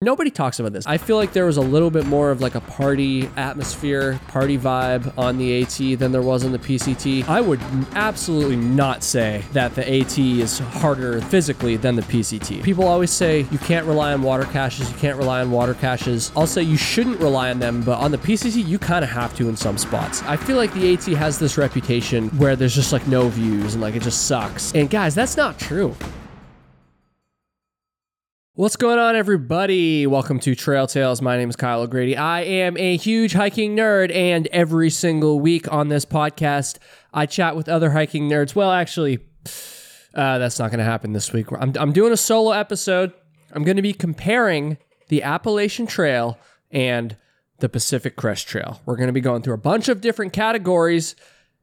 Nobody talks about this. I feel like there was a little bit more of like a party atmosphere, party vibe on the AT than there was on the PCT. I would absolutely not say that the AT is harder physically than the PCT. People always say you can't rely on water caches, you can't rely on water caches. I'll say you shouldn't rely on them, but on the PCT, you kind of have to in some spots. I feel like the AT has this reputation where there's just like no views and like it just sucks. And guys, that's not true. What's going on, everybody? Welcome to Trail Tales. My name is Kyle O'Grady. I am a huge hiking nerd, and every single week on this podcast, I chat with other hiking nerds. Well, actually, uh, that's not going to happen this week. I'm, I'm doing a solo episode. I'm going to be comparing the Appalachian Trail and the Pacific Crest Trail. We're going to be going through a bunch of different categories,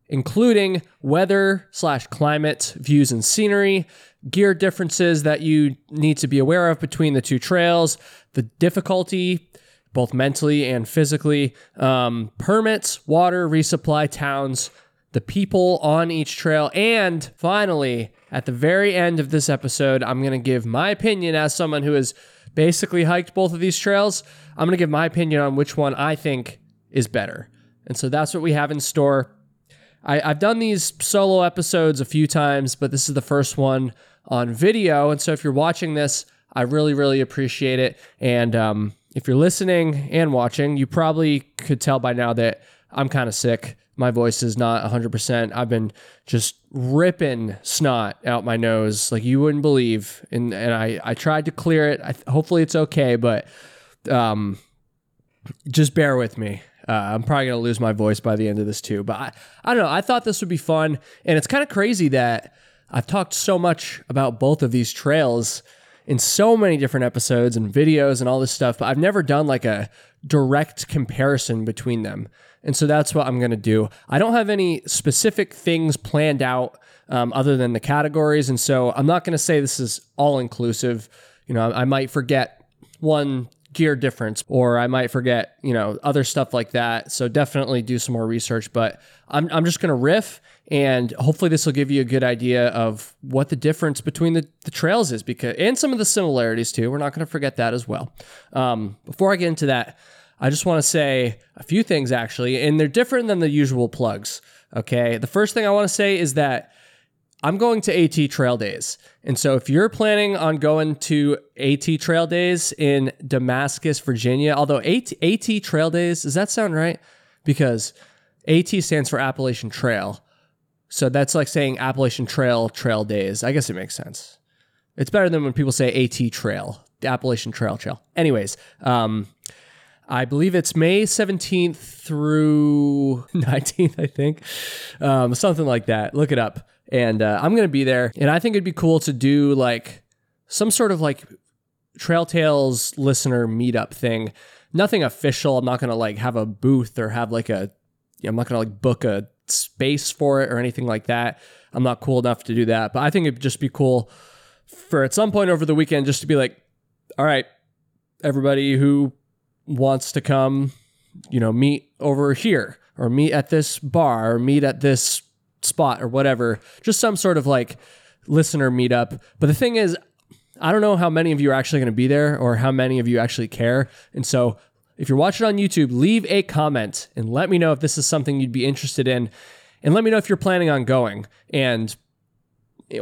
including weather slash climate, views and scenery, gear differences that you need to be aware of between the two trails, the difficulty, both mentally and physically, um, permits, water, resupply, towns, the people on each trail, and finally, at the very end of this episode, I'm going to give my opinion as someone who has basically hiked both of these trails. I'm going to give my opinion on which one I think is better. And so that's what we have in store. I, have done these solo episodes a few times, but this is the first one on video. And so if you're watching this, I really, really appreciate it. And um, if you're listening and watching, you probably could tell by now that I'm kind of sick. My voice is not 100%. I've been just ripping snot out my nose like you wouldn't believe. And, and I, I tried to clear it. I, hopefully it's okay, but um, just bear with me. Uh, I'm probably going to lose my voice by the end of this too. But I, I don't know. I thought this would be fun. And it's kind of crazy that I've talked so much about both of these trails in so many different episodes and videos and all this stuff, but I've never done like a direct comparison between them. And so that's what I'm going to do. I don't have any specific things planned out um, other than the categories. And so I'm not going to say this is all inclusive. You know, I, I might forget one gear difference or I might forget, you know, other stuff like that. So definitely do some more research, but I'm, I'm just going to riff and hopefully this will give you a good idea of what the difference between the, the trails is because and some of the similarities too. We're not going to forget that as well. Um, before I get into that, I just want to say a few things actually, and they're different than the usual plugs. Okay. The first thing I want to say is that I'm going to AT Trail Days. And so if you're planning on going to AT Trail Days in Damascus, Virginia, although AT, AT Trail Days, does that sound right? Because AT stands for Appalachian Trail. So that's like saying Appalachian Trail Trail Days. I guess it makes sense. It's better than when people say AT Trail, the Appalachian Trail Trail. Anyways, um, I believe it's May 17th through 19th, I think. Um, something like that. Look it up. And uh, I'm going to be there. And I think it'd be cool to do like some sort of like Trail Tales listener meetup thing. Nothing official. I'm not going to like have a booth or have like a, I'm not going to like book a space for it or anything like that. I'm not cool enough to do that. But I think it'd just be cool for at some point over the weekend just to be like, all right, everybody who wants to come, you know, meet over here or meet at this bar or meet at this spot or whatever. Just some sort of like listener meetup. But the thing is, I don't know how many of you are actually going to be there or how many of you actually care. And so if you're watching on YouTube, leave a comment and let me know if this is something you'd be interested in. And let me know if you're planning on going and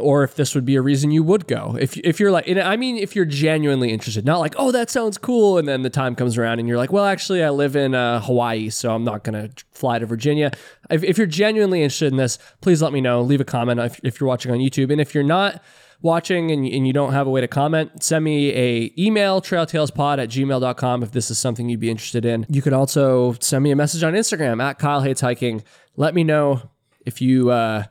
or if this would be a reason you would go. If if you're like I mean if you're genuinely interested, not like, "Oh, that sounds cool," and then the time comes around and you're like, "Well, actually I live in uh, Hawaii, so I'm not going to fly to Virginia." If, if, you're genuinely interested in this, please let me know. Leave a comment if, if you're watching on YouTube. And if you're not, watching and, and you don't have a way to comment, send me a email, trailtalespod at gmail.com if this is something you'd be interested in. You could also send me a message on Instagram at Kyle Hates Hiking. Let me know if you uh,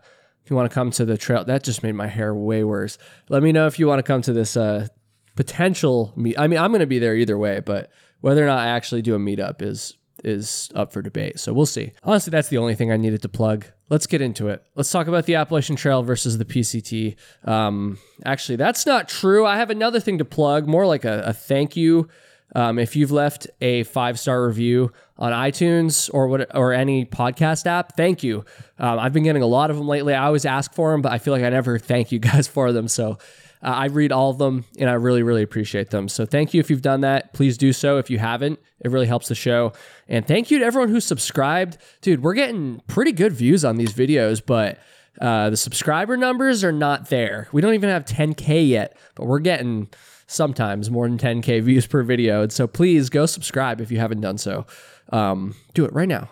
if you want to come to the trail. That just made my hair way worse. Let me know if you want to come to this uh, potential meet. I mean, I'm going to be there either way, but whether or not I actually do a meetup is is up for debate. So we'll see. Honestly, that's the only thing I needed to plug. Let's get into it. Let's talk about the Appalachian Trail versus the PCT. Um, actually, that's not true. I have another thing to plug, more like a, a thank you. Um, if you've left a five star review on iTunes or what or any podcast app, thank you. Um, I've been getting a lot of them lately. I always ask for them, but I feel like I never thank you guys for them. So Uh, I read all of them and I really, really appreciate them. So thank you if you've done that. Please do so if you haven't. It really helps the show. And thank you to everyone who's subscribed. Dude, we're getting pretty good views on these videos, but uh, the subscriber numbers are not there. We don't even have 10K yet, but we're getting sometimes more than 10K views per video. And so please go subscribe if you haven't done so. Um, do it right now.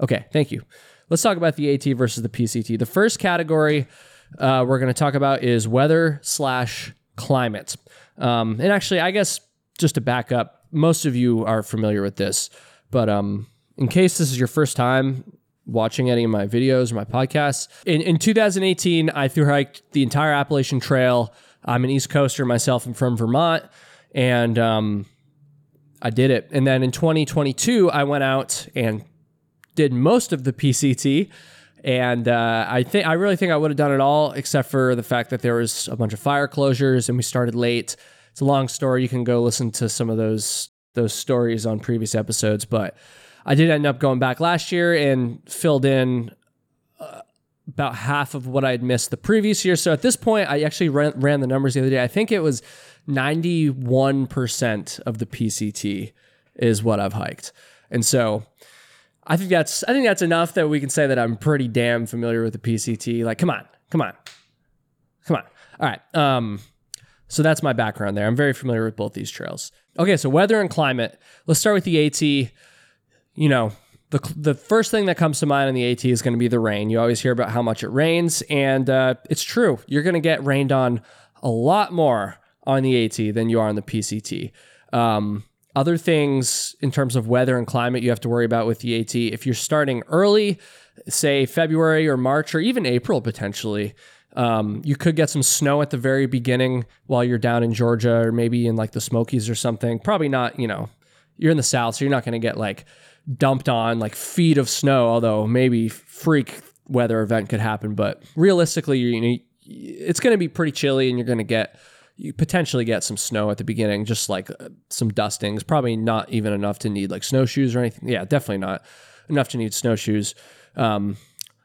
Okay, thank you. Let's talk about the AT versus the PCT. The first category uh, we're going to talk about is weather slash climate. Um, and actually, I guess just to back up, most of you are familiar with this, but um, in case this is your first time watching any of my videos or my podcasts, in, in 2018, I through hiked the entire Appalachian Trail. I'm an East Coaster myself. I'm from Vermont, and um, I did it. And then in 2022, I went out and did most of the PCT. And uh, I think I really think I would have done it all, except for the fact that there was a bunch of fire closures and we started late. It's a long story. You can go listen to some of those those stories on previous episodes, but I did end up going back last year and filled in uh, about half of what I had missed the previous year. So at this point, I actually ran, ran the numbers the other day. I think it was 91% of the PCT is what I've hiked. And so I think that's I think that's enough that we can say that I'm pretty damn familiar with the PCT. Like, come on, come on, come on. All right. Um, so that's my background there. I'm very familiar with both these trails. Okay, so weather and climate. Let's start with the AT. You know, the the first thing that comes to mind on the AT is going to be the rain. You always hear about how much it rains, and uh, it's true. You're going to get rained on a lot more on the AT than you are on the PCT. Um, other things in terms of weather and climate you have to worry about with the AT. If you're starting early, say February or March or even April potentially, um, you could get some snow at the very beginning while you're down in Georgia or maybe in like the Smokies or something. Probably not, you know, you're in the South, so you're not going to get like dumped on like feet of snow, although maybe freak weather event could happen. But realistically, you know, it's going to be pretty chilly and you're going to get you potentially get some snow at the beginning, just like uh, some dustings. Probably not even enough to need like snowshoes or anything. Yeah, definitely not enough to need snowshoes. Um,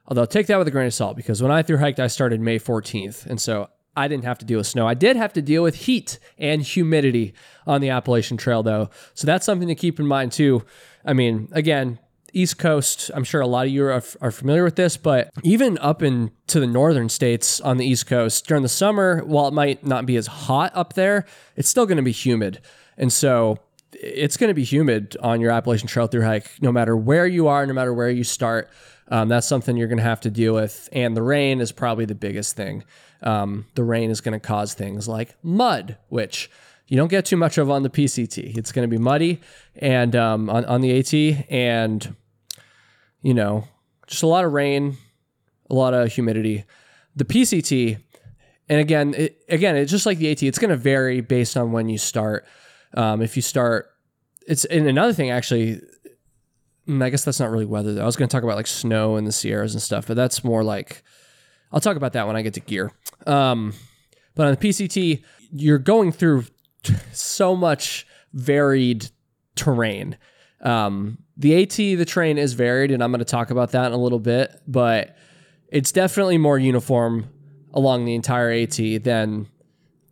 although take that with a grain of salt because when I through hiked, I started May 14th, and so I didn't have to deal with snow. I did have to deal with heat and humidity on the Appalachian Trail, though. So that's something to keep in mind too. I mean, again, East Coast, I'm sure a lot of you are, are familiar with this, but even up into the northern states on the East Coast during the summer, while it might not be as hot up there, it's still going to be humid. And so it's going to be humid on your Appalachian Trail through hike, no matter where you are, no matter where you start. Um, that's something you're going to have to deal with. And the rain is probably the biggest thing. Um, the rain is going to cause things like mud, which you don't get too much of on the PCT. It's going to be muddy and um, on, on the AT, and you know, just a lot of rain, a lot of humidity. The PCT, and again, it, again, it's just like the AT. It's going to vary based on when you start. Um, if you start, it's and another thing actually. Mm, I guess that's not really weather. Though. I was going to talk about like snow in the Sierras and stuff, but that's more like I'll talk about that when I get to gear. Um, but on the PCT, you're going through so much varied terrain. Um, the AT, the train is varied, and I'm going to talk about that in a little bit, but it's definitely more uniform along the entire AT than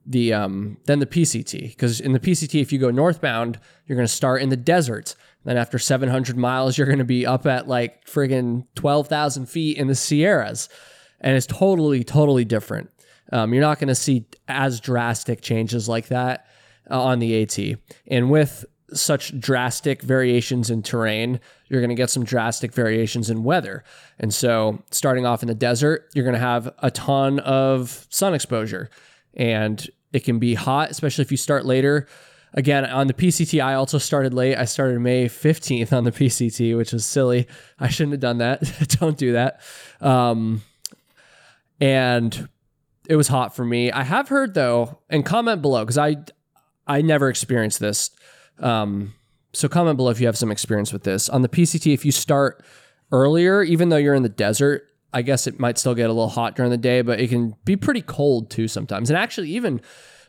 the um, than the PCT. Because in the PCT, if you go northbound, you're going to start in the desert. Then after 700 miles, you're going to be up at like friggin' 12,000 feet in the Sierras, and it's totally totally different. Um, you're not going to see as drastic changes like that uh, on the AT. And with such drastic variations in terrain, you're going to get some drastic variations in weather. And so, starting off in the desert, you're going to have a ton of sun exposure and it can be hot, especially if you start later. Again, on the PCT, I also started late. I started May 15th on the PCT, which was silly. I shouldn't have done that. Don't do that. Um, and it was hot for me. I have heard though, and comment below because I I never experienced this. Um, so comment below if you have some experience with this. On the PCT, if you start earlier, even though you're in the desert, I guess it might still get a little hot during the day, but it can be pretty cold too sometimes. And actually, even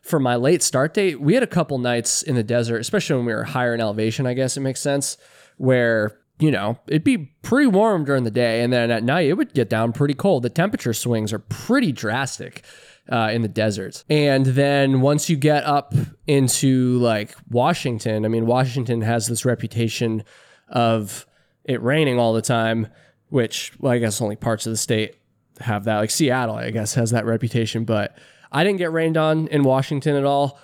for my late start date, we had a couple nights in the desert, especially when we were higher in elevation, I guess it makes sense, where, you know, it'd be pretty warm during the day. And then at night, it would get down pretty cold. The temperature swings are pretty drastic. Uh, in the deserts. And then once you get up into like Washington, I mean, Washington has this reputation of it raining all the time, which, well, I guess only parts of the state have that. Like Seattle, I guess, has that reputation, but I didn't get rained on in Washington at all.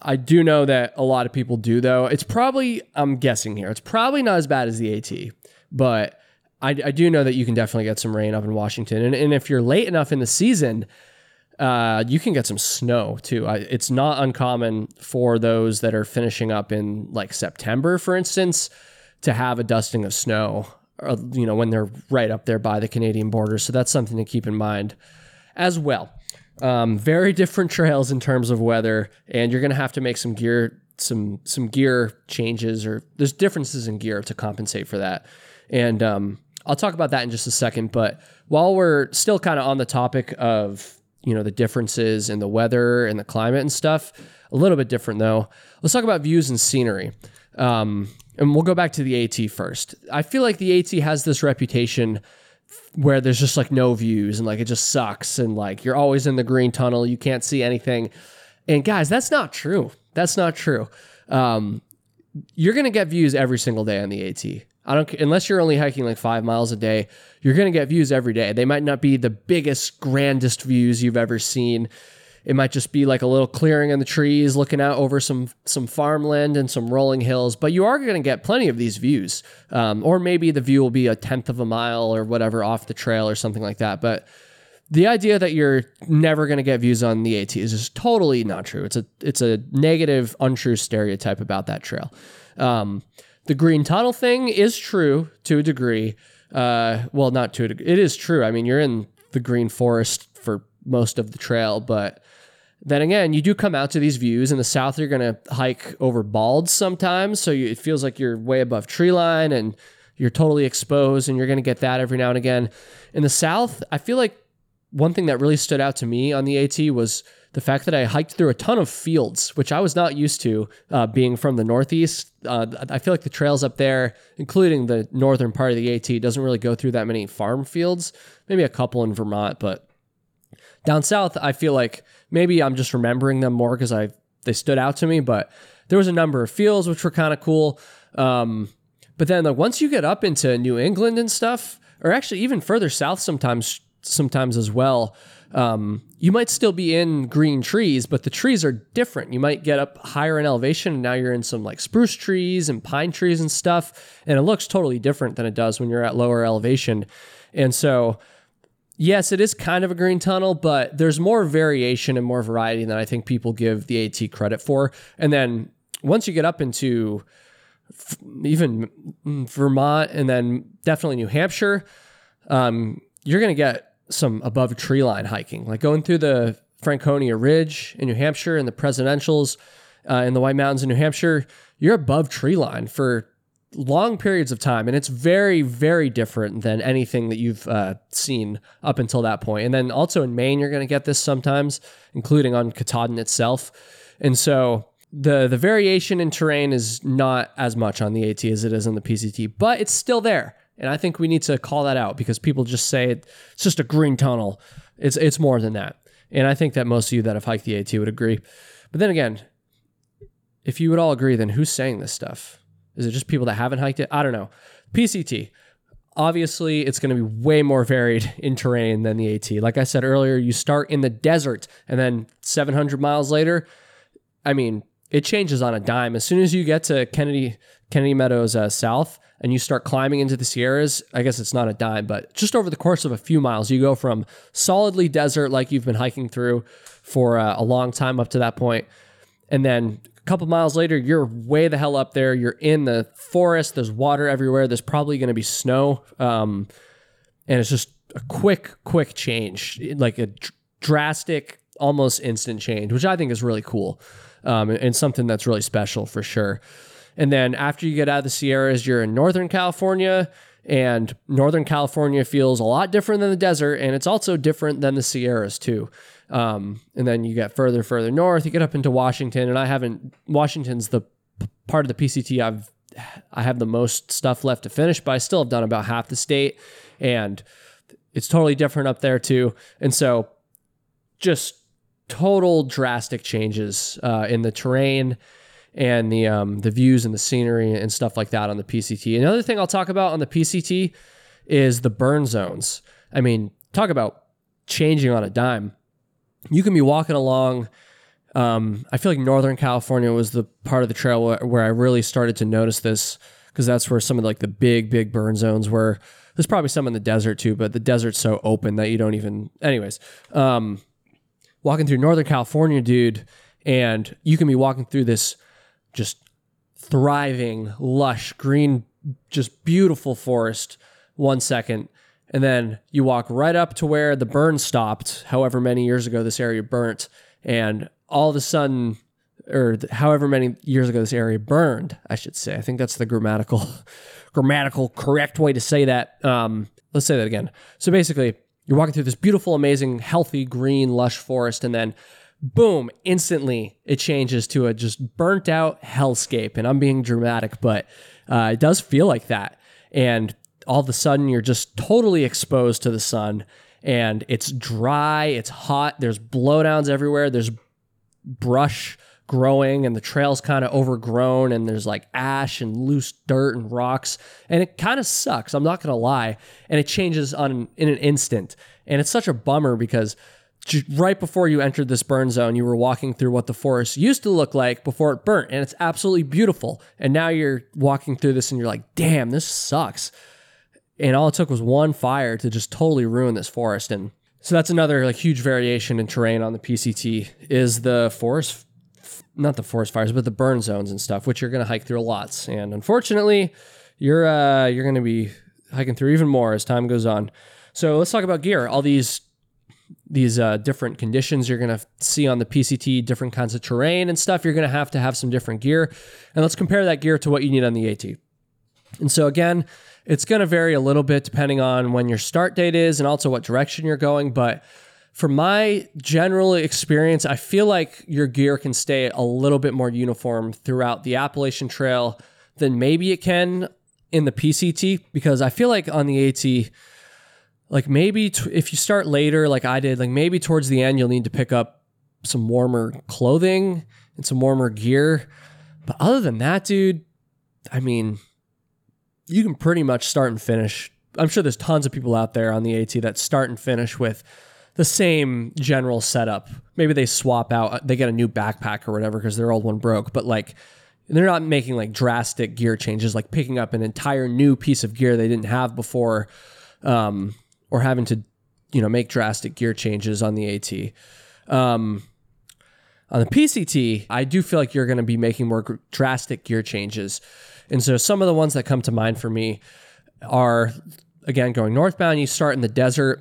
I do know that a lot of people do, though. It's probably, I'm guessing here, it's probably not as bad as the AT, but I, I do know that you can definitely get some rain up in Washington. And, and if you're late enough in the season, uh, you can get some snow too. I, it's not uncommon for those that are finishing up in like September, for instance, to have a dusting of snow. Uh, you know, when they're right up there by the Canadian border. So that's something to keep in mind as well. Um, very different trails in terms of weather, and you're going to have to make some gear some some gear changes or there's differences in gear to compensate for that. And um, I'll talk about that in just a second. But while we're still kind of on the topic of you know the differences in the weather and the climate and stuff, a little bit different though. Let's talk about views and scenery. Um, and we'll go back to the AT first. I feel like the AT has this reputation where there's just like no views and like it just sucks and like you're always in the green tunnel, you can't see anything. And guys, that's not true. That's not true. Um, you're gonna get views every single day on the AT. I don't unless you're only hiking like five miles a day. You're gonna get views every day. They might not be the biggest, grandest views you've ever seen. It might just be like a little clearing in the trees, looking out over some some farmland and some rolling hills. But you are going to get plenty of these views, um, or maybe the view will be a tenth of a mile or whatever off the trail or something like that. But the idea that you're never going to get views on the AT is just totally not true. It's a it's a negative, untrue stereotype about that trail. Um, the green tunnel thing is true to a degree. Uh, well, not to a degree. It is true. I mean, you're in the green forest for most of the trail, but then again, you do come out to these views. In the south, you're going to hike over balds sometimes. So you, it feels like you're way above tree line and you're totally exposed, and you're going to get that every now and again. In the south, I feel like one thing that really stood out to me on the AT was the fact that I hiked through a ton of fields, which I was not used to uh, being from the Northeast. Uh, I feel like the trails up there, including the northern part of the AT, doesn't really go through that many farm fields. Maybe a couple in Vermont, but down south, I feel like maybe I'm just remembering them more because I they stood out to me. But there was a number of fields which were kind of cool. Um, but then like once you get up into New England and stuff, or actually even further south, sometimes sometimes as well, um, you might still be in green trees, but the trees are different. You might get up higher in elevation, and now you're in some like spruce trees and pine trees and stuff, and it looks totally different than it does when you're at lower elevation. And so yes, it is kind of a green tunnel, but there's more variation and more variety than I think people give the AT credit for. And then once you get up into even Vermont and then definitely New Hampshire, um, you're going to get some above tree line hiking, like going through the Franconia Ridge in New Hampshire and the Presidentials uh, in the White Mountains in New Hampshire. You're above tree line for long periods of time, and it's very, very different than anything that you've uh, seen up until that point. And then also in Maine, you're going to get this sometimes, including on Katahdin itself. And so the the variation in terrain is not as much on the AT as it is on the PCT, but it's still there. And I think we need to call that out because people just say it's just a green tunnel. It's it's more than that. And I think that most of you that have hiked the AT would agree. But then again, if you would all agree, then who's saying this stuff? Is it just people that haven't hiked it? I don't know. PCT. Obviously, it's going to be way more varied in terrain than the AT. Like I said earlier, you start in the desert and then 700 miles later, I mean, it changes on a dime. As soon as you get to Kennedy Kennedy Meadows uh, South and you start climbing into the Sierras, I guess it's not a dime, but just over the course of a few miles, you go from solidly desert, like you've been hiking through for uh, a long time up to that point, and then a couple miles later, you're way the hell up there. You're in the forest. There's water everywhere. There's probably going to be snow. Um, and it's just a quick, quick change, like a dr- drastic, almost instant change, which I think is really cool um, and, something that's really special for sure. And then after you get out of the Sierras, you're in Northern California. And Northern California feels a lot different than the desert, and it's also different than the Sierras too. Um, and then you get further, further north, you get up into Washington, and I haven't. Washington's the part of the PCT I've I have the most stuff left to finish, but I still have done about half the state, and it's totally different up there too. And so, just total drastic changes uh, in the terrain and the um, the views and the scenery and stuff like that on the PCT. Another thing I'll talk about on the PCT is the burn zones. I mean, talk about changing on a dime. You can be walking along. Um, I feel like Northern California was the part of the trail where, where I really started to notice this because that's where some of like the big, big burn zones were. There's probably some in the desert too, but the desert's so open that you don't even. Anyways, um, walking through Northern California, dude, and you can be walking through this just thriving, lush, green, just beautiful forest one second. And then you walk right up to where the burn stopped, however many years ago this area burnt. And all of a sudden, or however many years ago this area burned, I should say. I think that's the grammatical, grammatical correct way to say that. Um, let's say that again. So basically, you're walking through this beautiful, amazing, healthy, green, lush forest, and then boom, instantly it changes to a just burnt out hellscape. And I'm being dramatic, but uh, it does feel like that. And all of a sudden, you're just totally exposed to the sun and it's dry, it's hot, there's blowdowns everywhere, there's brush growing and the trail's kind of overgrown and there's like ash and loose dirt and rocks and it kind of sucks i'm not to lie and it changes on in an instant and it's such a bummer because right before you entered this burn zone, you were walking through what the forest used to look like before it burnt, and it's absolutely beautiful. And now you're walking through this and you're like, damn, this sucks. And all it took was one fire to just totally ruin this forest. And so that's another like huge variation in terrain on the PCT is the forest, not the forest fires, but the burn zones and stuff, which you're going to hike through lots. And unfortunately, you're uh, you're going to be hiking through even more as time goes on. So let's talk about gear. All these these uh, different conditions you're going to see on the PCT, different kinds of terrain and stuff, you're going to have to have some different gear. And let's compare that gear to what you need on the AT. And so, again, it's going to vary a little bit depending on when your start date is and also what direction you're going. But from my general experience, I feel like your gear can stay a little bit more uniform throughout the Appalachian Trail than maybe it can in the PCT because I feel like on the AT, like maybe t- if you start later, like I did, like maybe towards the end, you'll need to pick up some warmer clothing and some warmer gear. But other than that, dude, I mean, you can pretty much start and finish. I'm sure there's tons of people out there on the AT that start and finish with the same general setup. Maybe they swap out, they get a new backpack or whatever because their old one broke, but like they're not making like drastic gear changes, like picking up an entire new piece of gear they didn't have before. Um, or having to, you know, make drastic gear changes on the AT. Um, on the PCT, I do feel like you're going to be making more drastic gear changes. And so some of the ones that come to mind for me are again going northbound, you start in the desert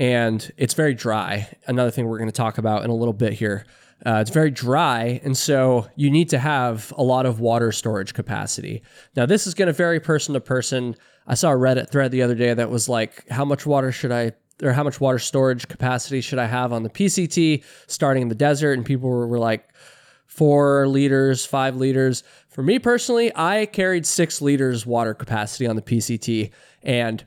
and it's very dry. Another thing we're going to talk about in a little bit here. Uh, it's very dry, and so you need to have a lot of water storage capacity. Now, this is going to vary person to person. I saw a Reddit thread the other day that was like, how much water should I or how much water storage capacity should I have on the PCT starting in the desert? And people were, were like, four liters, five liters. For me personally, I carried six liters water capacity on the PCT, and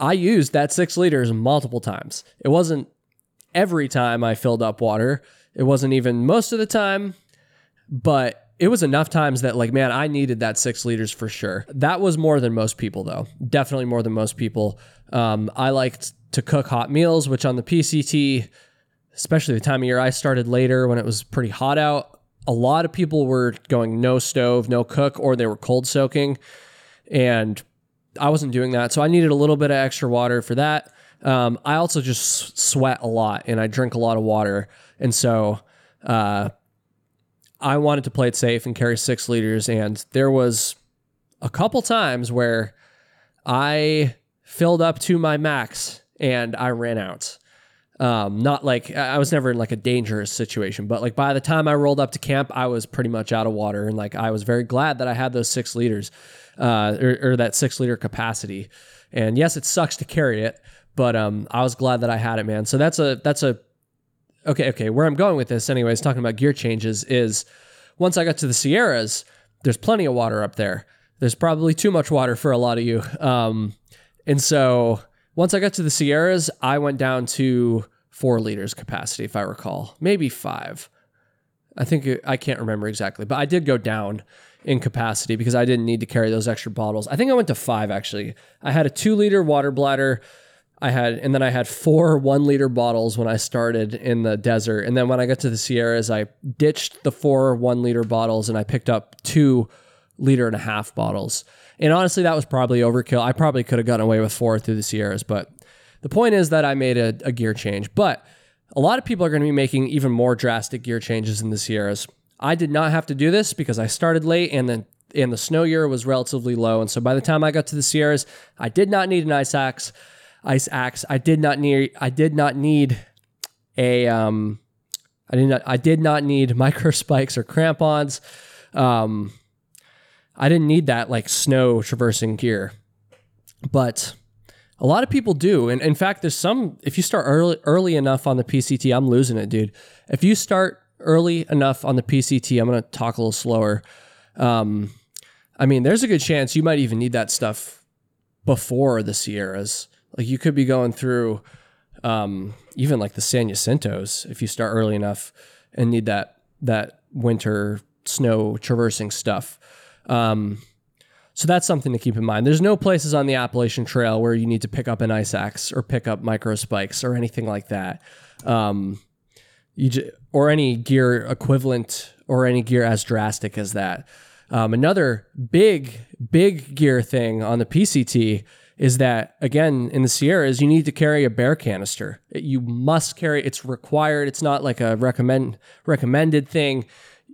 I used that six liters multiple times. It wasn't every time I filled up water, it wasn't even most of the time, but it was enough times that like man i needed that six liters for sure. That was more than most people though. Definitely more than most people. Um, i liked to cook hot meals which on the pct especially the time of year i started later when it was pretty hot out a lot of people were going no stove no cook or they were cold soaking. And i wasn't doing that so i needed a little bit of extra water for that um, i also just sweat a lot and i drink a lot of water and so uh, I wanted to play it safe and carry six liters. And there was a couple times where I filled up to my max and I ran out. Um, not like I was never in like a dangerous situation, but like by the time I rolled up to camp, I was pretty much out of water. And like I was very glad that I had those six liters uh, or, or that six liter capacity. And yes, it sucks to carry it, but um, I was glad that I had it, man. So that's a that's a okay, okay, where I'm going with this, anyways, talking about gear changes, is once I got to the Sierras, there's plenty of water up there. There's probably too much water for a lot of you. Um, and so once I got to the Sierras, I went down to four liters capacity, if I recall, maybe five. I think I can't remember exactly, but I did go down in capacity because I didn't need to carry those extra bottles. I think I went to five actually. I had a two liter water bladder. I had, and then I had four one liter bottles when I started in the desert. And then when I got to the Sierras, I ditched the four one liter bottles and I picked up two liter and a half bottles. And honestly, that was probably overkill. I probably could have gotten away with four through the Sierras, but the point is that I made a, a gear change. But a lot of people are going to be making even more drastic gear changes in the Sierras. I did not have to do this because I started late and then and the snow year was relatively low. And so by the time I got to the Sierras, I did not need an ice axe. Ice axe. I did not need. I did not need a. Um, I did not. I did not need micro spikes or crampons. Um, I didn't need that like snow traversing gear, but a lot of people do. And in fact, there's some. If you start early early enough on the PCT, I'm losing it, dude. If you start early enough on the PCT, I'm going to talk a little slower. Um, I mean, there's a good chance you might even need that stuff before the Sierras. Like you could be going through um, even like the San Jacintos if you start early enough and need that that winter snow traversing stuff. Um, so that's something to keep in mind. There's no places on the Appalachian Trail where you need to pick up an ice axe or pick up micro spikes or anything like that. Um, you j- or any gear equivalent or any gear as drastic as that. Um, another big, big gear thing on the PCT is that again in the Sierras you need to carry a bear canister. You must carry. It's required. It's not like a recommend recommended thing.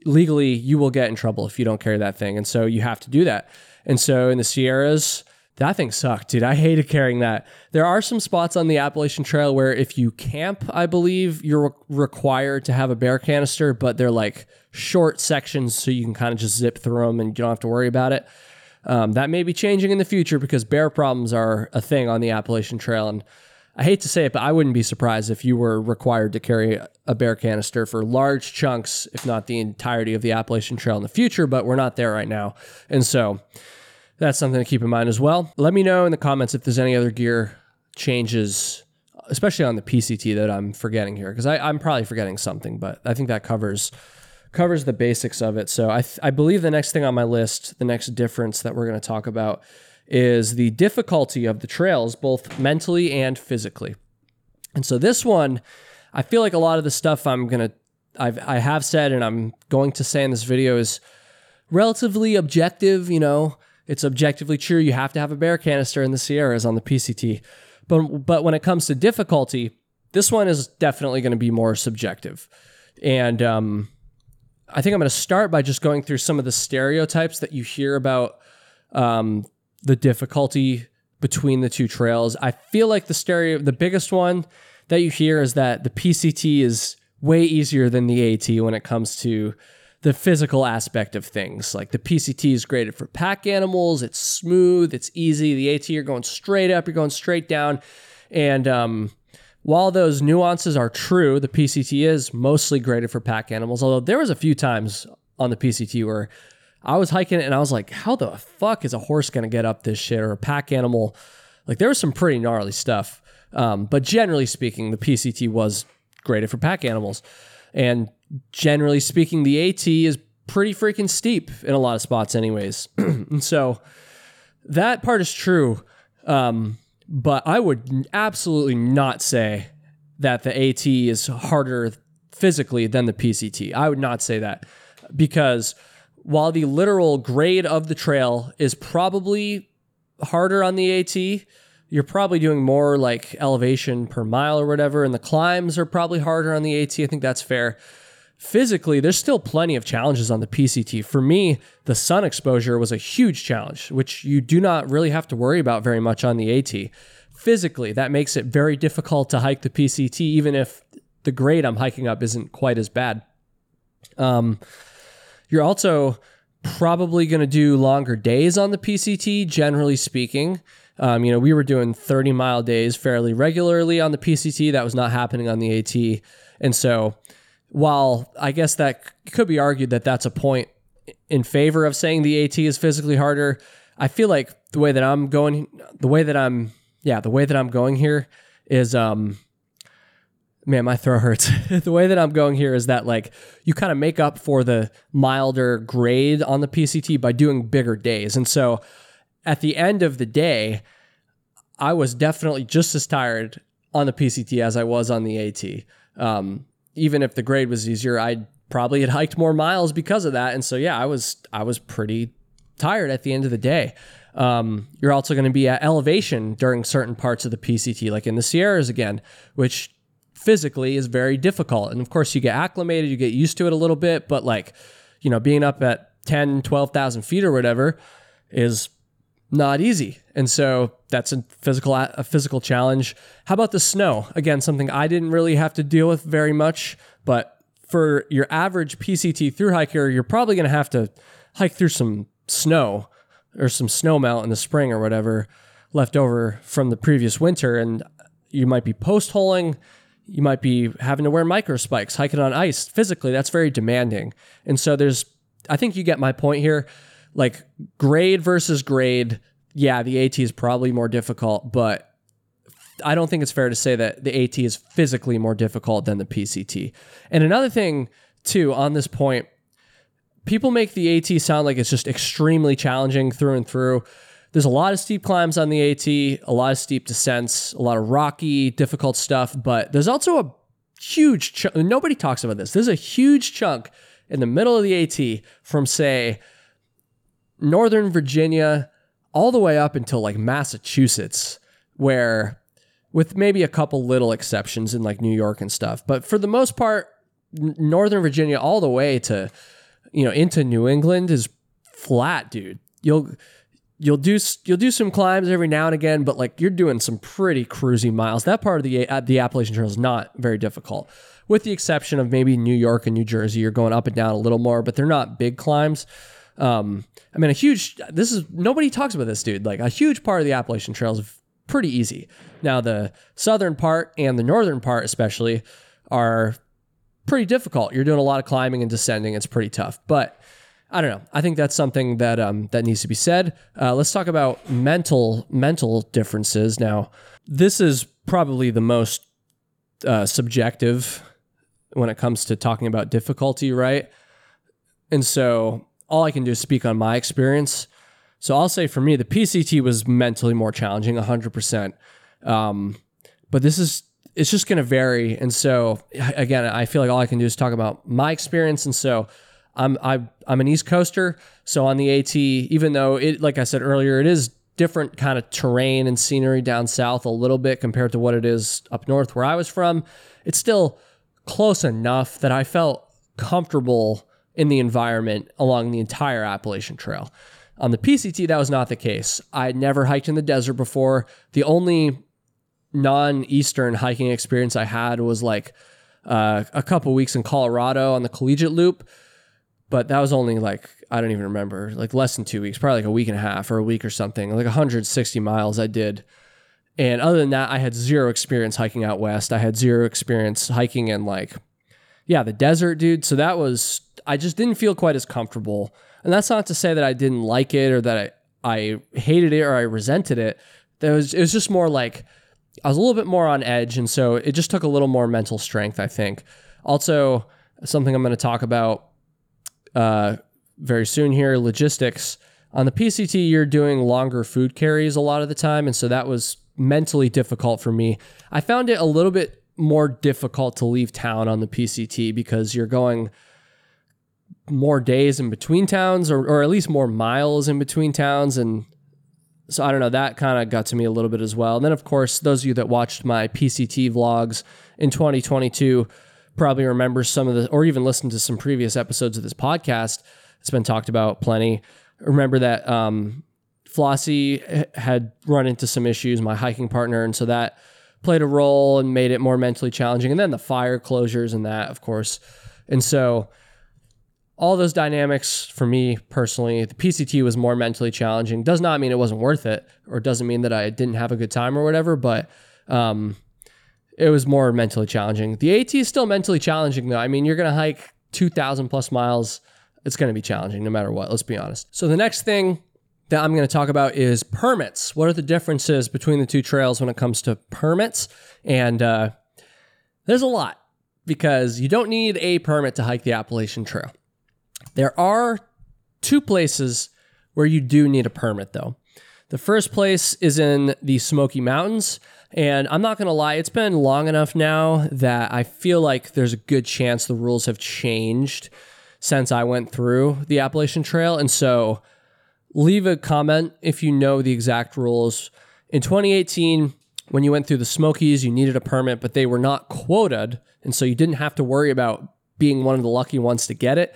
Legally, you will get in trouble if you don't carry that thing, and so you have to do that. And so in the Sierras, that thing sucked, dude. I hated carrying that. There are some spots on the Appalachian Trail where if you camp, I believe you're re- required to have a bear canister, but they're like short sections so you can kind of just zip through them and you don't have to worry about it. Um, that may be changing in the future because bear problems are a thing on the Appalachian Trail. And I hate to say it, but I wouldn't be surprised if you were required to carry a bear canister for large chunks, if not the entirety of the Appalachian Trail in the future, but we're not there right now. And so, that's something to keep in mind as well. Let me know in the comments if there's any other gear changes, especially on the PCT that I'm forgetting here, because I'm probably forgetting something, but I think that covers covers the basics of it. So I, th- I believe the next thing on my list, the next difference that we're going to talk about is the difficulty of the trails, both mentally and physically. And so this one, I feel like a lot of the stuff I'm going to, I've, I have said, and I'm going to say in this video is relatively objective, you know, it's objectively true. You have to have a bear canister in the Sierras on the PCT. But, but when it comes to difficulty, this one is definitely going to be more subjective. And um, I think I'm going to start by just going through some of the stereotypes that you hear about um, the difficulty between the two trails. I feel like the stereo, the biggest one that you hear is that the PCT is way easier than the AT when it comes to the physical aspect of things. Like the PCT is graded for pack animals. It's smooth. It's easy. The AT you're going straight up. You're going straight down. And um, while those nuances are true, the PCT is mostly graded for pack animals. Although there was a few times on the PCT where I was hiking and I was like, how the fuck is a horse to get up this shit or a pack animal? Like there was some pretty gnarly stuff. Um, but generally speaking, the PCT was graded for pack animals. And generally speaking, the AT is pretty freaking steep in a lot of spots, anyways. and so that part is true. Um, but I would absolutely not say that the AT is harder physically than the PCT. I would not say that because while the literal grade of the trail is probably harder on the AT, you're probably doing more like elevation per mile or whatever, and the climbs are probably harder on the AT. I think that's fair. Physically, there's still plenty of challenges on the PCT. For me, the sun exposure was a huge challenge, which you do not really have to worry about very much on the AT. Physically, that makes it very difficult to hike the PCT, even if the grade I'm hiking up isn't quite as bad. Um, you're also probably going to do longer days on the PCT, generally speaking. Um, you know, we were doing 30 mile days fairly regularly on the PCT. That was not happening on the AT. And so, while I guess that could be argued that that's a point in favor of saying the AT is physically harder, I feel like the way that I'm going, the way that I'm, yeah, the way that I'm going here is, um, man, my throat hurts. the way that I'm going here is that like you kind of make up for the milder grade on the PCT by doing bigger days. And so at the end of the day, I was definitely just as tired on the PCT as I was on the AT. Um, even if the grade was easier, I probably had hiked more miles because of that. And so yeah, I was I was pretty tired at the end of the day. Um, you're also going to be at elevation during certain parts of the PCT, like in the Sierras again, which physically is very difficult. And of course, you get acclimated, you get used to it a little bit, but like, you know, being up at 10, 12,000 feet or whatever is not easy. And so that's a physical a physical challenge. How about the snow? Again, something I didn't really have to deal with very much, but for your average PCT through hiker, you're probably going to have to hike through some snow or some snow melt in the spring or whatever left over from the previous winter and you might be post holing you might be having to wear micro spikes, hiking on ice. Physically, that's very demanding. And so there's, I think you get my point here. Like grade versus grade, yeah, the AT is probably more difficult, but I don't think it's fair to say that the AT is physically more difficult than the PCT. And another thing, too, on this point, people make the AT sound like it's just extremely challenging through and through. There's a lot of steep climbs on the AT, a lot of steep descents, a lot of rocky, difficult stuff, but there's also a huge chunk. Nobody talks about this. There's a huge chunk in the middle of the AT from, say, Northern Virginia all the way up until like Massachusetts, where with maybe a couple little exceptions in like New York and stuff, but for the most part, Northern Virginia all the way to, you know, into New England is flat, dude. You'll you'll do you'll do some climbs every now and again, but like you're doing some pretty cruisy miles. That part of the uh, the Appalachian Trail is not very difficult, with the exception of maybe New York and New Jersey. You're going up and down a little more, but they're not big climbs. Um, I mean, a huge. This is nobody talks about this, dude. Like a huge part of the Appalachian Trail is pretty easy. Now the southern part and the northern part, especially, are pretty difficult. You're doing a lot of climbing and descending. It's pretty tough, but I don't know. I think that's something that um, that needs to be said. Uh, let's talk about mental mental differences. Now, this is probably the most uh, subjective when it comes to talking about difficulty, right? And so, all I can do is speak on my experience. So I'll say for me, the PCT was mentally more challenging, hundred um, percent. But this is it's just going to vary. And so, again, I feel like all I can do is talk about my experience. And so I'm I, I'm an East Coaster, so on the AT, even though it, like I said earlier, it is different kind of terrain and scenery down south a little bit compared to what it is up north where I was from. It's still close enough that I felt comfortable in the environment along the entire Appalachian Trail. On the PCT, that was not the case. I had never hiked in the desert before. The only non-eastern hiking experience I had was like uh, a couple weeks in Colorado on the collegiate loop but that was only like I don't even remember, like less than two weeks, probably like a week and a half or a week or something, like 160 miles I did. And other than that, I had zero experience hiking out west. I had zero experience hiking in like, yeah, the desert, dude. So that was, I just didn't feel quite as comfortable. And that's not to say that I didn't like it or that I, I hated it or I resented it. There was, it was just more like I was a little bit more on edge. And so it just took a little more mental strength, I think. Also, something I'm going to talk about uh, very soon here. Logistics on the PCT, you're doing longer food carries a lot of the time, and so that was mentally difficult for me. I found it a little bit more difficult to leave town on the PCT because you're going more days in between towns or, or at least more miles in between towns and so I don't know that kind of got to me a little bit as well. And then of course those of you that watched my PCT vlogs in 2022 probably remember some of the, or even listen to some previous episodes of this podcast. It's been talked about plenty. Remember that um, Flossie had run into some issues, my hiking partner, and so that played a role and made it more mentally challenging. And then the fire closures and that, of course. And so all those dynamics for me personally, the PCT was more mentally challenging. Does not mean it wasn't worth it, or doesn't mean that I didn't have a good time or whatever, but um, it was more mentally challenging. The AT is still mentally challenging though. I mean, you're to hike 2,000 plus miles. It's to be challenging no matter what, let's be honest. So the next thing that I'm going to talk about is permits. What are the differences between the two trails when it comes to permits? And uh, There's a lot because you don't need a permit to hike the Appalachian Trail. There are two places where you do need a permit, though. The first place is in the Smoky Mountains. And I'm not going to lie, it's been long enough now that I feel like there's a good chance the rules have changed since I went through the Appalachian Trail. And so leave a comment if you know the exact rules. In 2018, when you went through the Smokies, you needed a permit, but they were not quoted. And so you didn't have to worry about being one of the lucky ones to get it.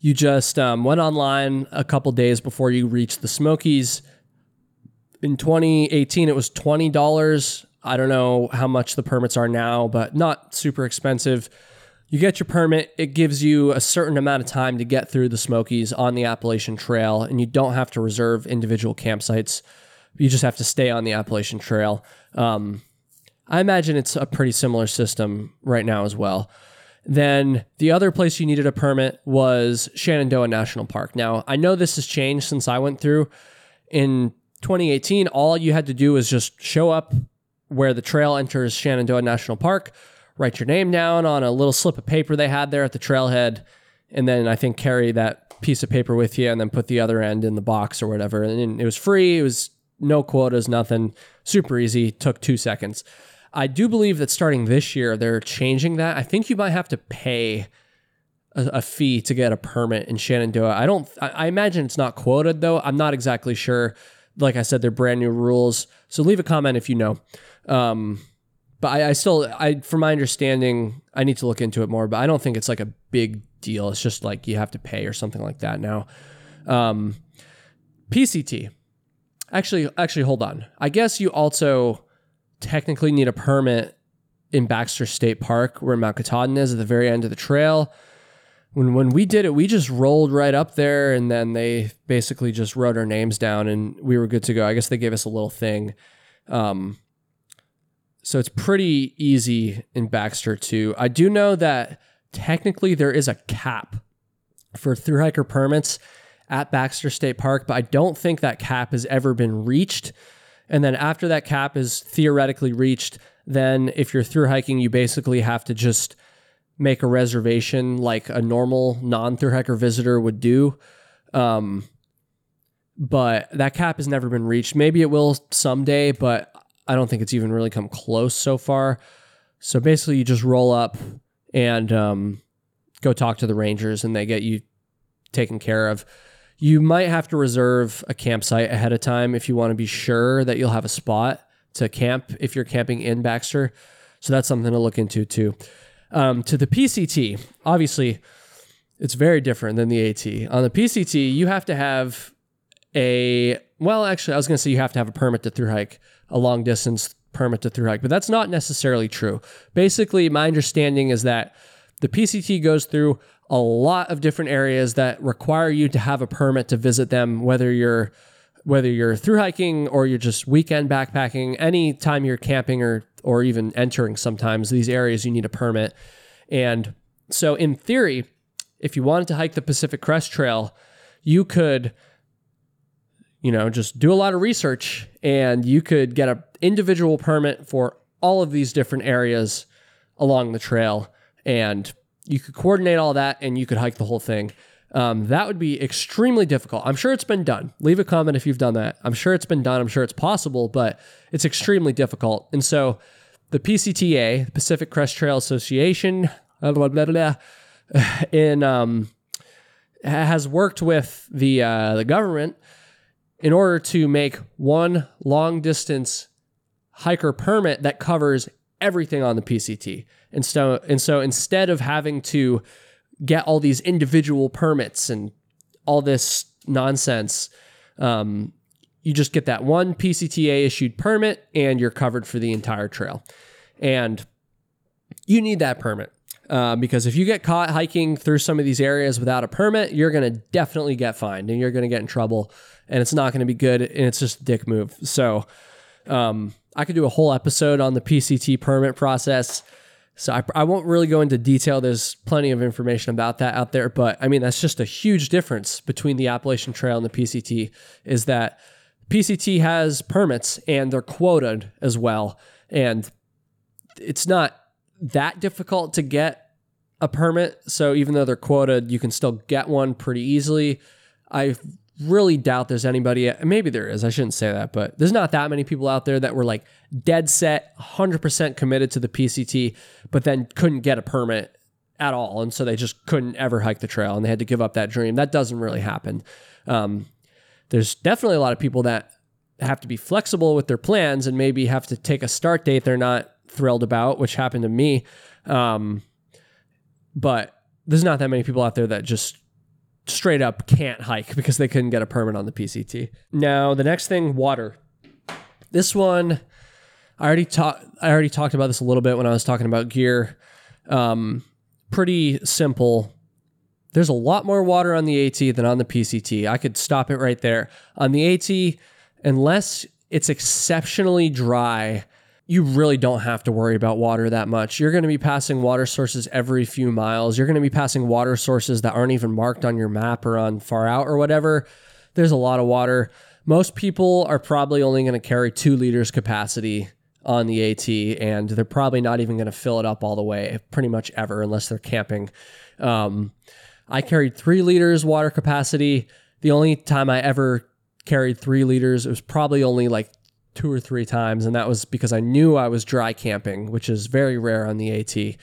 You just um, went online a couple days before you reached the Smokies. In 2018, it was $20. I don't know how much the permits are now, but not super expensive. You get your permit, it gives you a certain amount of time to get through the Smokies on the Appalachian Trail, and you don't have to reserve individual campsites. You just have to stay on the Appalachian Trail. Um, I imagine it's a pretty similar system right now as well. Then the other place you needed a permit was Shenandoah National Park. Now, I know this has changed since I went through. In 2018, all you had to do was just show up where the trail enters Shenandoah National Park, write your name down on a little slip of paper they had there at the trailhead, and then I think carry that piece of paper with you and then put the other end in the box or whatever. And it was free, it was no quotas, nothing, super easy, took two seconds. I do believe that starting this year, they're changing that. I think you might have to pay a, fee to get a permit in Shenandoah. I don't, I, I imagine it's not quoted though. I'm not exactly sure. Like I said, they're brand new rules. So leave a comment if you know. Um, but I, I still, I from my understanding, I need to look into it more. But I don't think it's like a big deal. It's just like you have to pay or something like that now. Um, PCT. Actually, actually, hold on. I guess you also technically need a permit in Baxter State Park, where Mount Katahdin is at the very end of the trail. When when we did it, we just rolled right up there, and then they basically just wrote our names down, and we were good to go. I guess they gave us a little thing. Um, so it's pretty easy in Baxter too. I do know that technically there is a cap for through hiker permits at Baxter State Park, but I don't think that cap has ever been reached. And then after that cap is theoretically reached, then if you're through hiking, you basically have to just make a reservation like a normal non through hiker visitor would do. Um, but that cap has never been reached. Maybe it will someday, but I don't think it's even really come close so far. So basically, you just roll up and um, go talk to the rangers, and they get you taken care of. You might have to reserve a campsite ahead of time if you want to be sure that you'll have a spot to camp if you're camping in Baxter. So that's something to look into too. Um, to the PCT, obviously, it's very different than the AT. On the PCT, you have to have a well, actually, I was going to say you have to have a permit to through hike, a long distance permit to through hike, but that's not necessarily true. Basically, my understanding is that the PCT goes through a lot of different areas that require you to have a permit to visit them, whether you're whether you're through hiking or you're just weekend backpacking, anytime you're camping or or even entering sometimes these areas you need a permit. And so in theory, if you wanted to hike the Pacific Crest Trail, you could you know, just do a lot of research and you could get an individual permit for all of these different areas along the trail and you could coordinate all that and you could hike the whole thing. Um, that would be extremely difficult. I'm sure it's been done. Leave a comment if you've done that. I'm sure it's been done. I'm sure it's possible, but it's extremely difficult. And so the PCTA, the Pacific Crest Trail Association, blah, blah, blah, in um, has worked with the uh, the government in order to make one long distance hiker permit that covers everything on the PCT. And so, and so instead of having to get all these individual permits and all this nonsense, um, you just get that one PCTA issued permit and you're covered for the entire trail. And you need that permit. Uh, because if you get caught hiking through some of these areas without a permit, you're going to definitely get fined and you're going to get in trouble and it's not going to be good and it's just a dick move. So, um, I could do a whole episode on the PCT permit process. So I, I won't really go into detail. There's plenty of information about that out there, but I mean that's just a huge difference between the Appalachian Trail and the PCT. Is that PCT has permits and they're quoted as well, and it's not that difficult to get a permit. So even though they're quoted, you can still get one pretty easily. I really doubt there's anybody, maybe there is, I shouldn't say that, but there's not that many people out there that were like dead set, 100% committed to the PCT, but then couldn't get a permit at all. And so they just couldn't ever hike the trail and they had to give up that dream. That doesn't really happen. Um, there's definitely a lot of people that have to be flexible with their plans and maybe have to take a start date they're not thrilled about, which happened to me. Um, but there's not that many people out there that just straight up can't hike because they couldn't get a permit on the PCT. Now, the next thing, water. This one, I already talked. I already talked about this a little bit when I was talking about gear. Um, pretty simple. There's a lot more water on the AT than on the PCT. I could stop it right there. On the AT, unless it's exceptionally dry, you really don't have to worry about water that much. You're going to be passing water sources every few miles. You're going to be passing water sources that aren't even marked on your map or on far out or whatever. There's a lot of water. Most people are probably only going to carry two liters capacity on the AT, and they're probably not even going to fill it up all the way, pretty much ever, unless they're camping. Um, I carried three liters water capacity. The only time I ever carried three liters, it was probably only like two or three times, and that was because I knew I was dry camping, which is very rare on the AT.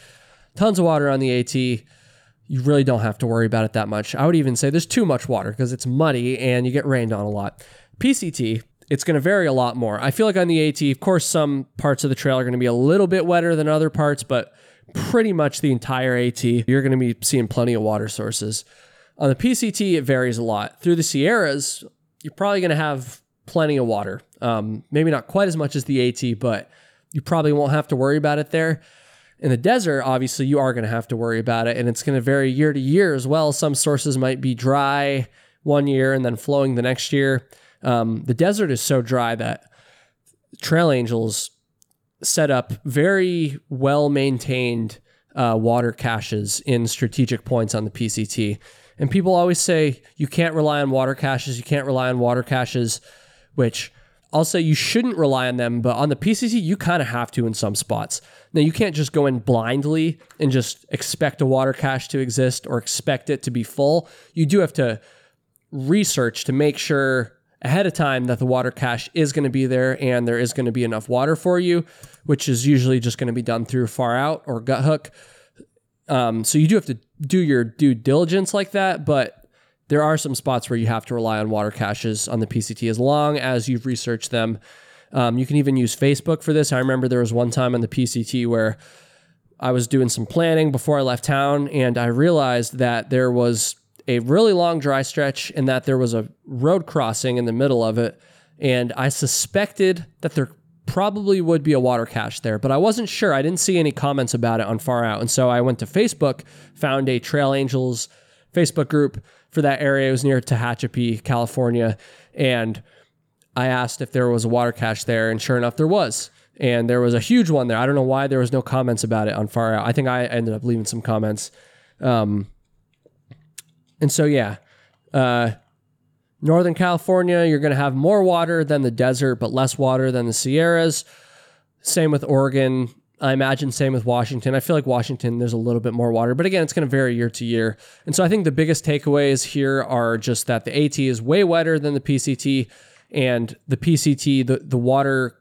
Tons of water on the AT. You really don't have to worry about it that much. I would even say there's too much water because it's muddy and you get rained on a lot. PCT, it's going to vary a lot more. I feel like on the AT, of course, some parts of the trail are going to be a little bit wetter than other parts, but pretty much the entire AT, you're going to be seeing plenty of water sources. On the PCT, it varies a lot. Through the Sierras, you're probably going to have plenty of water. Um, maybe not quite as much as the AT, but you probably won't have to worry about it there. In the desert, obviously, you are going to have to worry about it, and it's going to vary year to year as well. Some sources might be dry one year and then flowing the next year. Um, the desert is so dry that Trail Angels set up very well maintained uh, water caches in strategic points on the PCT. And people always say you can't rely on water caches, you can't rely on water caches, which I'll say you shouldn't rely on them, but on the PCT, you kind of have to in some spots. Now, you can't just go in blindly and just expect a water cache to exist or expect it to be full. You do have to research to make sure ahead of time that the water cache is going to be there and there is going to be enough water for you, which is usually just going to be done through far out or Guthook. Um, so you do have to do your due diligence like that, but there are some spots where you have to rely on water caches on the PCT as long as you've researched them. Um, you can even use Facebook for this. I remember there was one time on the PCT where I was doing some planning before I left town, and I realized that there was a really long dry stretch and that there was a road crossing in the middle of it. And I suspected that there probably would be a water cache there, but I wasn't sure. I didn't see any comments about it on Far Out. And so I went to Facebook, found a Trail Angels Facebook group for that area. It was near Tehachapi, California. And I asked if there was a water cache there, and sure enough, there was. And there was a huge one there. I don't know why there was no comments about it on Far Out. I think I ended up leaving some comments. Um, and so, yeah, uh, Northern California, you're going to have more water than the desert, but less water than the Sierras. Same with Oregon. I imagine same with Washington. I feel like Washington, there's a little bit more water, but again, it's going to vary year to year. And so I think the biggest takeaways here are just that the AT is way wetter than the PCT, and the PCT, the, the water,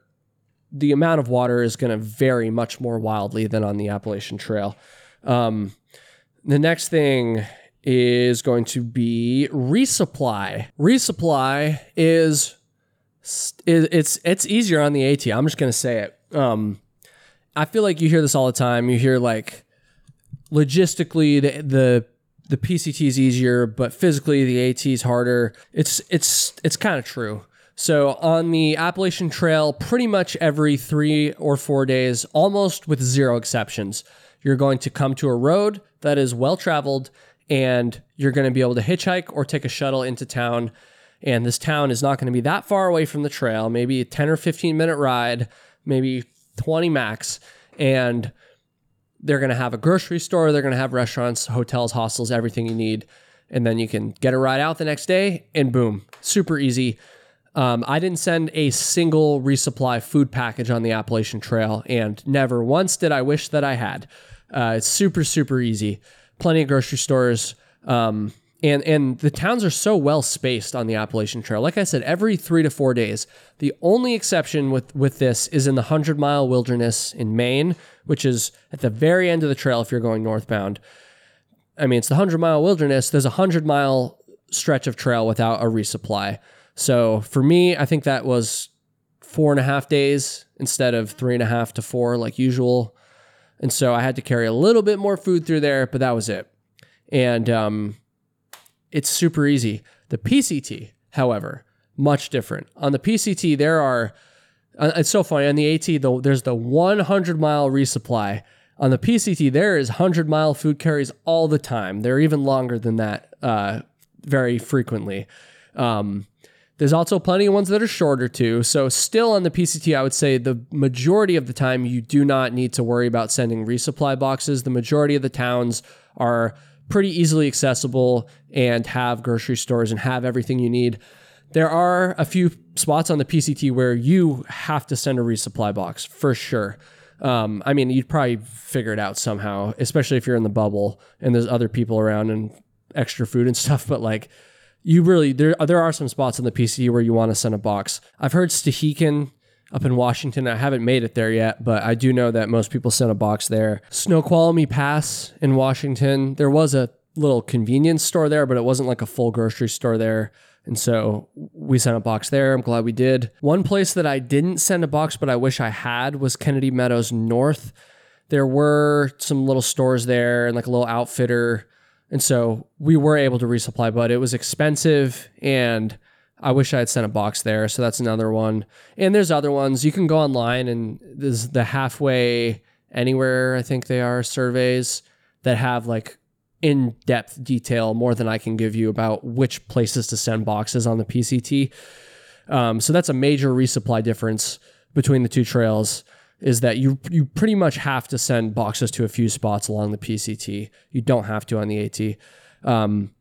the amount of water is going to vary much more wildly than on the Appalachian Trail. Um, the next thing is going to be resupply. Resupply is, it's it's easier on the AT. I'm just going to say it. Um, I feel like you hear this all the time. You hear like logistically the the the PCT is easier, but physically the AT is harder. It's it's it's kind of true. So on the Appalachian Trail, pretty much every three or four days, almost with zero exceptions, you're going to come to a road that is well traveled, and you're going to be able to hitchhike or take a shuttle into town. And this town is not going to be that far away from the trail, maybe a 10 or 15 minute ride, maybe 20 max. And they're going to have a grocery store, they're going to have restaurants, hotels, hostels, everything you need. And then you can get a ride out the next day and boom, super easy. Um, I didn't send a single resupply food package on the Appalachian Trail, and never once did I wish that I had. Uh, it's super, super easy. Plenty of grocery stores. Um, and and the towns are so well spaced on the Appalachian Trail. Like I said, every three to four days. The only exception with with this is in the hundred mile wilderness in Maine, which is at the very end of the trail if you're going northbound. I mean, it's the hundred mile wilderness. There's a hundred mile stretch of trail without a resupply. So for me, I think that was four and a half days instead of three and a half to four like usual. And so I had to carry a little bit more food through there, but that was it. And um, it's super easy. The PCT, however, much different. On the PCT, there are, uh, it's so funny. On the AT, though, there's the 100 mile resupply. On the PCT, there is 100 mile food carries all the time. They're even longer than that uh, very frequently. Um, there's also plenty of ones that are shorter too. So, still on the PCT, I would say the majority of the time you do not need to worry about sending resupply boxes. The majority of the towns are pretty easily accessible and have grocery stores and have everything you need. There are a few spots on the PCT where you have to send a resupply box for sure. Um, I mean, you'd probably figure it out somehow, especially if you're in the bubble and there's other people around and extra food and stuff. But like, you really there there are some spots on the PCT where you want to send a box. I've heard Stehekin up in Washington. I haven't made it there yet, but I do know that most people sent a box there. Snoqualmie Pass in Washington. There was a little convenience store there, but it wasn't like a full grocery store there. And so we sent a box there. I'm glad we did. One place that I didn't send a box, but I wish I had was Kennedy Meadows North. There were some little stores there and like a little outfitter and so we were able to resupply, but it was expensive and I wish I had sent a box there. So that's another one. And there's other ones. You can go online and there's the halfway anywhere, I think they are surveys that have like in depth detail more than I can give you about which places to send boxes on the PCT. Um, so that's a major resupply difference between the two trails is that you you pretty much have to send boxes to a few spots along the PCT. You don't have to on the AT. Um,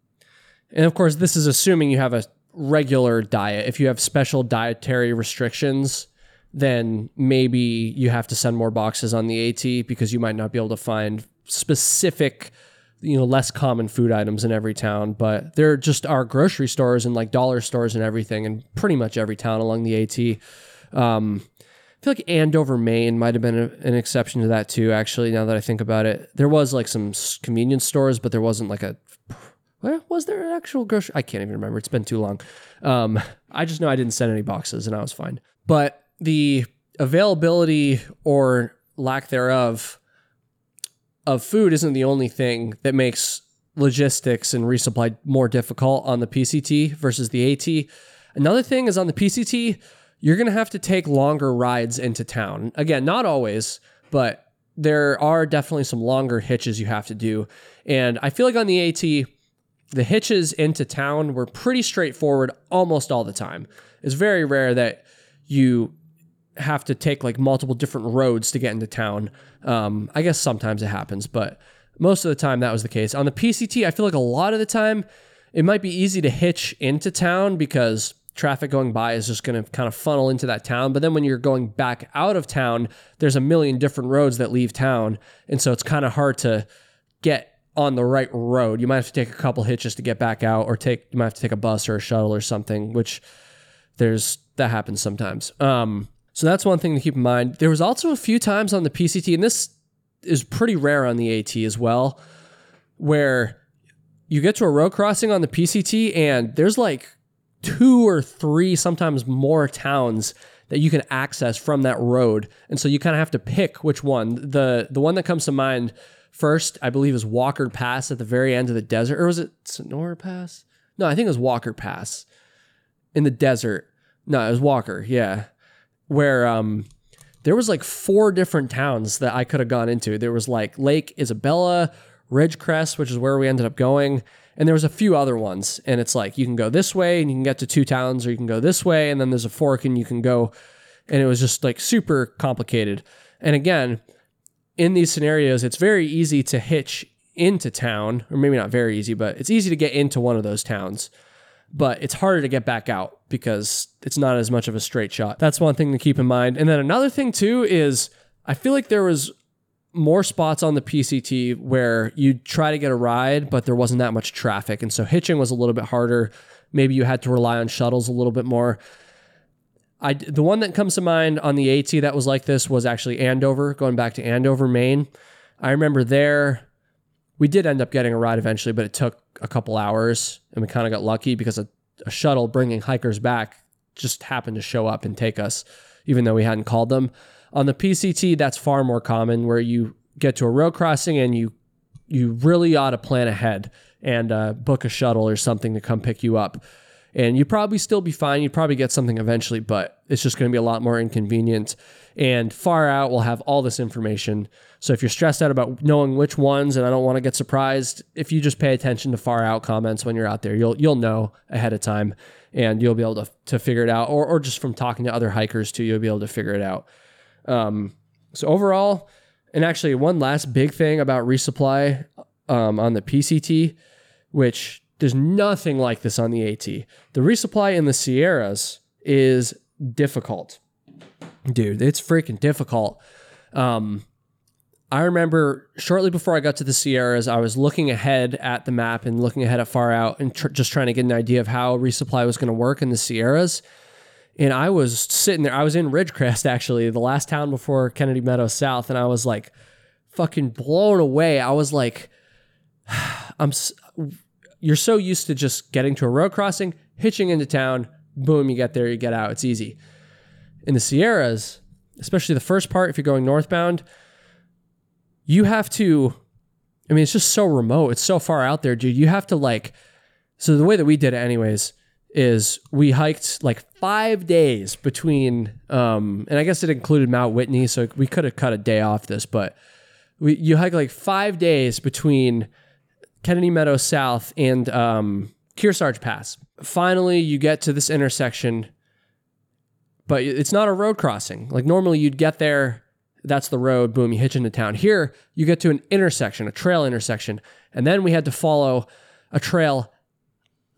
and of course, this is assuming you have a regular diet. If you have special dietary restrictions, then maybe you have to send more boxes on the AT because you might not be able to find specific, you know, less common food items in every town. But there just are grocery stores and like dollar stores and everything in pretty much every town along the AT. Um, I feel like Andover, Maine might have been a, an exception to that too. Actually, now that I think about it, there was like some convenience stores, but there wasn't like a. Where was there an actual grocery? I can't even remember. It's been too long. Um, I just know I didn't send any boxes, and I was fine. But the availability or lack thereof of food isn't the only thing that makes logistics and resupply more difficult on the PCT versus the AT. Another thing is on the PCT, you're going to have to take longer rides into town. Again, not always, but there are definitely some longer hitches you have to do. And I feel like on the AT, the hitches into town were pretty straightforward almost all the time. It's very rare that you have to take like multiple different roads to get into town. Um, I guess sometimes it happens, but most of the time that was the case. On the PCT, I feel like a lot of the time it might be easy to hitch into town because traffic going by is just going to kind of funnel into that town. But then when you're going back out of town, there's a million different roads that leave town. And so it's kind of hard to get on the right road. You might have to take a couple hitches to get back out or take you might have to take a bus or a shuttle or something, which there's that happens sometimes. Um, so that's one thing to keep in mind. There was also a few times on the PCT, and this is pretty rare on the AT as well, where you get to a road crossing on the PCT and there's like two or three, sometimes more towns that you can access from that road. And so you kind of have to pick which one. The the one that comes to mind first, I believe, is Walker Pass at the very end of the desert. Or was it Sonora Pass? No, I think it was Walker Pass in the desert. No, it was Walker, yeah. Where um there was like four different towns that I could have gone into. There was like Lake Isabella, Ridgecrest, which is where we ended up going. And there was a few other ones. And it's like you can go this way and you can get to two towns, or you can go this way, and then there's a fork and you can go. And it was just like super complicated. And again, in these scenarios, it's very easy to hitch into town, or maybe not very easy, but it's easy to get into one of those towns. but it's harder to get back out because it's not as much of a straight shot. That's one thing to keep in mind. And then another thing too is I feel like there was more spots on the PCT where you'd try to get a ride, but there wasn't that much traffic. And so hitching was a little bit harder. Maybe you had to rely on shuttles a little bit more. I, the one that comes to mind on the AT that was like this was actually Andover, going back to Andover, Maine. I remember there, we did end up getting a ride eventually, but it took a couple hours and we kind of got lucky because a, a shuttle bringing hikers back just happened to show up and take us, even though we hadn't called them. On the PCT, that's far more common where you get to a road crossing and you you really ought to plan ahead and uh, book a shuttle or something to come pick you up. And you'd probably still be fine. You'd probably get something eventually, but it's just going to be a lot more inconvenient. And far out will have all this information. So if you're stressed out about knowing which ones, and I don't want to get surprised, if you just pay attention to far out comments when you're out there, you'll you'll know ahead of time, and you'll be able to to figure it out. Or or just from talking to other hikers too, you'll be able to figure it out. Um, so overall, and actually one last big thing about resupply um, on the PCT, which there's nothing like this on the AT. The resupply in the Sierras is difficult, dude. It's freaking difficult. Um, I remember shortly before I got to the Sierras, I was looking ahead at the map and looking ahead at far out and tr- just trying to get an idea of how resupply was going to work in the Sierras. And I was sitting there. I was in Ridgecrest actually, the last town before Kennedy Meadows South, and I was like, fucking blown away. I was like, I'm. You're so used to just getting to a road crossing, hitching into town, boom, you get there, you get out. It's easy. In the Sierras, especially the first part, if you're going northbound, you have to. I mean, it's just so remote. It's so far out there, dude. You have to like. So the way that we did it, anyways, is we hiked like five days between, um, and I guess it included Mount Whitney, so we could have cut a day off this, but we you hike like five days between Kennedy Meadows South and um, Kearsarge Pass. Finally, you get to this intersection, but it's not a road crossing. Like normally, you'd get there. That's the road. Boom, you hitch into town. Here, you get to an intersection, a trail intersection, and then we had to follow a trail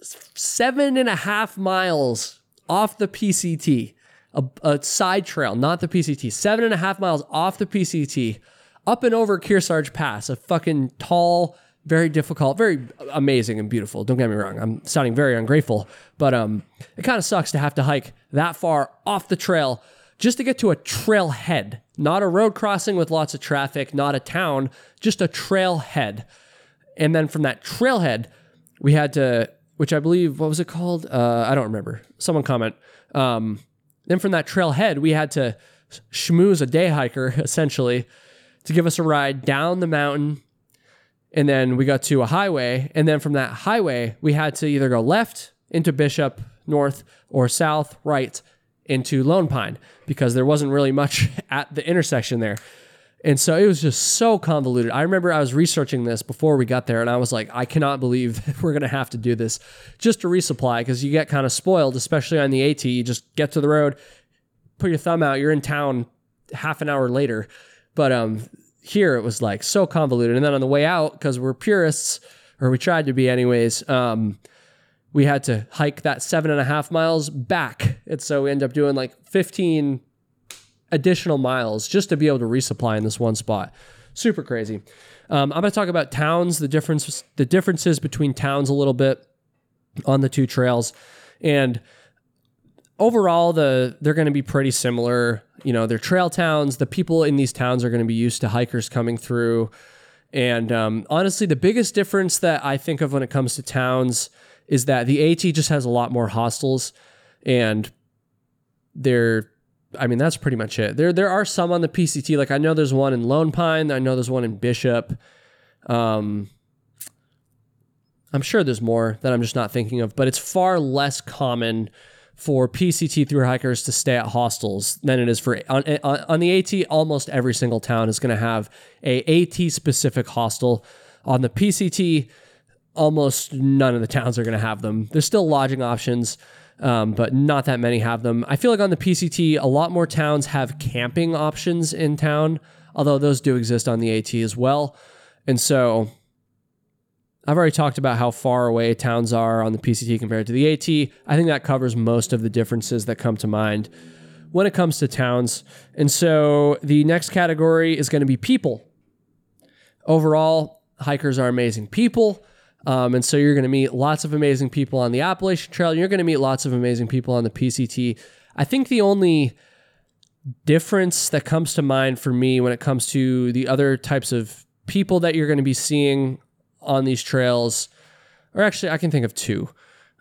seven and a half miles off the PCT, a, a side trail, not the PCT, seven and a half miles off the PCT, up and over Kearsarge Pass, a fucking tall, very difficult, very amazing and beautiful. Don't get me wrong. I'm sounding very ungrateful, but um, it kind of sucks to have to hike that far off the trail just to get to a trailhead, not a road crossing with lots of traffic, not a town, just a trailhead. And then from that trailhead, we had to which I believe, what was it called? Uh, I don't remember. Someone comment. Um, then from that trailhead, we had to schmooze a day hiker essentially to give us a ride down the mountain. And then we got to a highway. And then from that highway, we had to either go left into Bishop, north, or south, right into Lone Pine because there wasn't really much at the intersection there. And so it was just so convoluted. I remember I was researching this before we got there, and I was like, I cannot believe that we're going to have to do this just to resupply because you get kind of spoiled, especially on the AT. You just get to the road, put your thumb out, you're in town half an hour later. But um, here it was like so convoluted. And then on the way out, because we're purists, or we tried to be anyways, um, we had to hike that seven and a half miles back. And so we end up doing like 15 additional miles just to be able to resupply in this one spot. Super crazy. Um, I'm going to talk about towns, the difference, the differences between towns a little bit on the two trails, and overall, the they're going to be pretty similar. You know, they're trail towns. The people in these towns are going to be used to hikers coming through, and um, honestly, the biggest difference that I think of when it comes to towns is that the AT just has a lot more hostels, and they're I mean, that's pretty much it. There there are some on the PCT. Like I know there's one in Lone Pine. I know there's one in Bishop. Um, I'm sure there's more that I'm just not thinking of, but it's far less common for PCT through hikers to stay at hostels than it is for on, on the AT. Almost every single town is going to have a AT specific hostel. On the PCT, almost none of the towns are going to have them. There's still lodging options um, but not that many have them. I feel like on the PCT, a lot more towns have camping options in town, although those do exist on the AT as well. And so I've already talked about how far away towns are on the PCT compared to the AT. I think that covers most of the differences that come to mind when it comes to towns. And so the next category is going to be people. Overall, hikers are amazing people. Um, and so you're going to meet lots of amazing people on the Appalachian Trail. You're going to meet lots of amazing people on the PCT. I think the only difference that comes to mind for me when it comes to the other types of people that you're going to be seeing on these trails, or actually, I can think of two.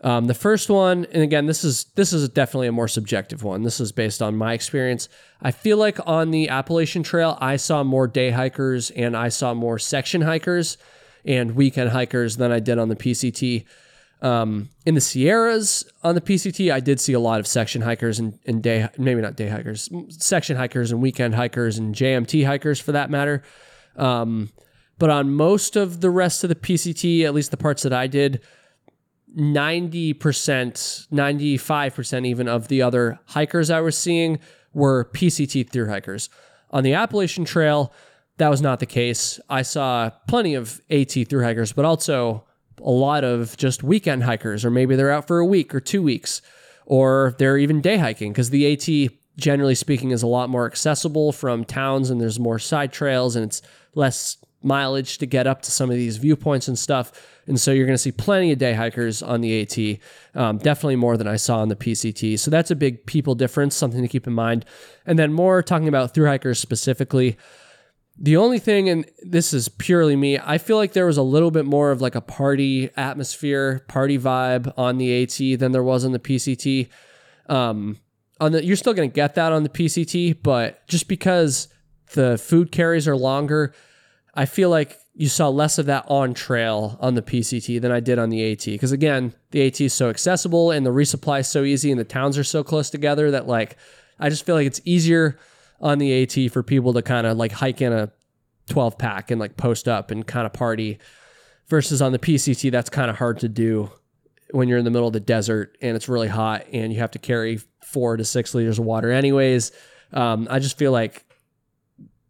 Um, the first one, and again, this is this is definitely a more subjective one. This is based on my experience. I feel like on the Appalachian Trail, I saw more day hikers and I saw more section hikers and weekend hikers than I did on the PCT. Um, in the Sierras on the PCT, I did see a lot of section hikers and, and day, maybe not day hikers, section hikers and weekend hikers and JMT hikers for that matter. Um, but on most of the rest of the PCT, at least the parts that I did, 90%, 95% even of the other hikers I was seeing were PCT through hikers. On the Appalachian Trail, that was not the case. I saw plenty of AT through hikers, but also a lot of just weekend hikers, or maybe they're out for a week or two weeks, or they're even day hiking because the AT, generally speaking, is a lot more accessible from towns and there's more side trails and it's less mileage to get up to some of these viewpoints and stuff. And so you're going to see plenty of day hikers on the AT, um, definitely more than I saw on the PCT. So that's a big people difference, something to keep in mind. And then more talking about through hikers specifically. The only thing, and this is purely me, I feel like there was a little bit more of like a party atmosphere, party vibe on the AT than there was on the PCT. Um, on the, you're still going to get that on the PCT, but just because the food carries are longer, I feel like you saw less of that on trail on the PCT than I did on the AT. Because again, the AT is so accessible and the resupply is so easy and the towns are so close together that like I just feel like it's easier on the AT for people to kind of like hike in a 12 pack and like post up and kind of party versus on the PCT that's kind of hard to do when you're in the middle of the desert and it's really hot and you have to carry four to six liters of water anyways. Um, I just feel like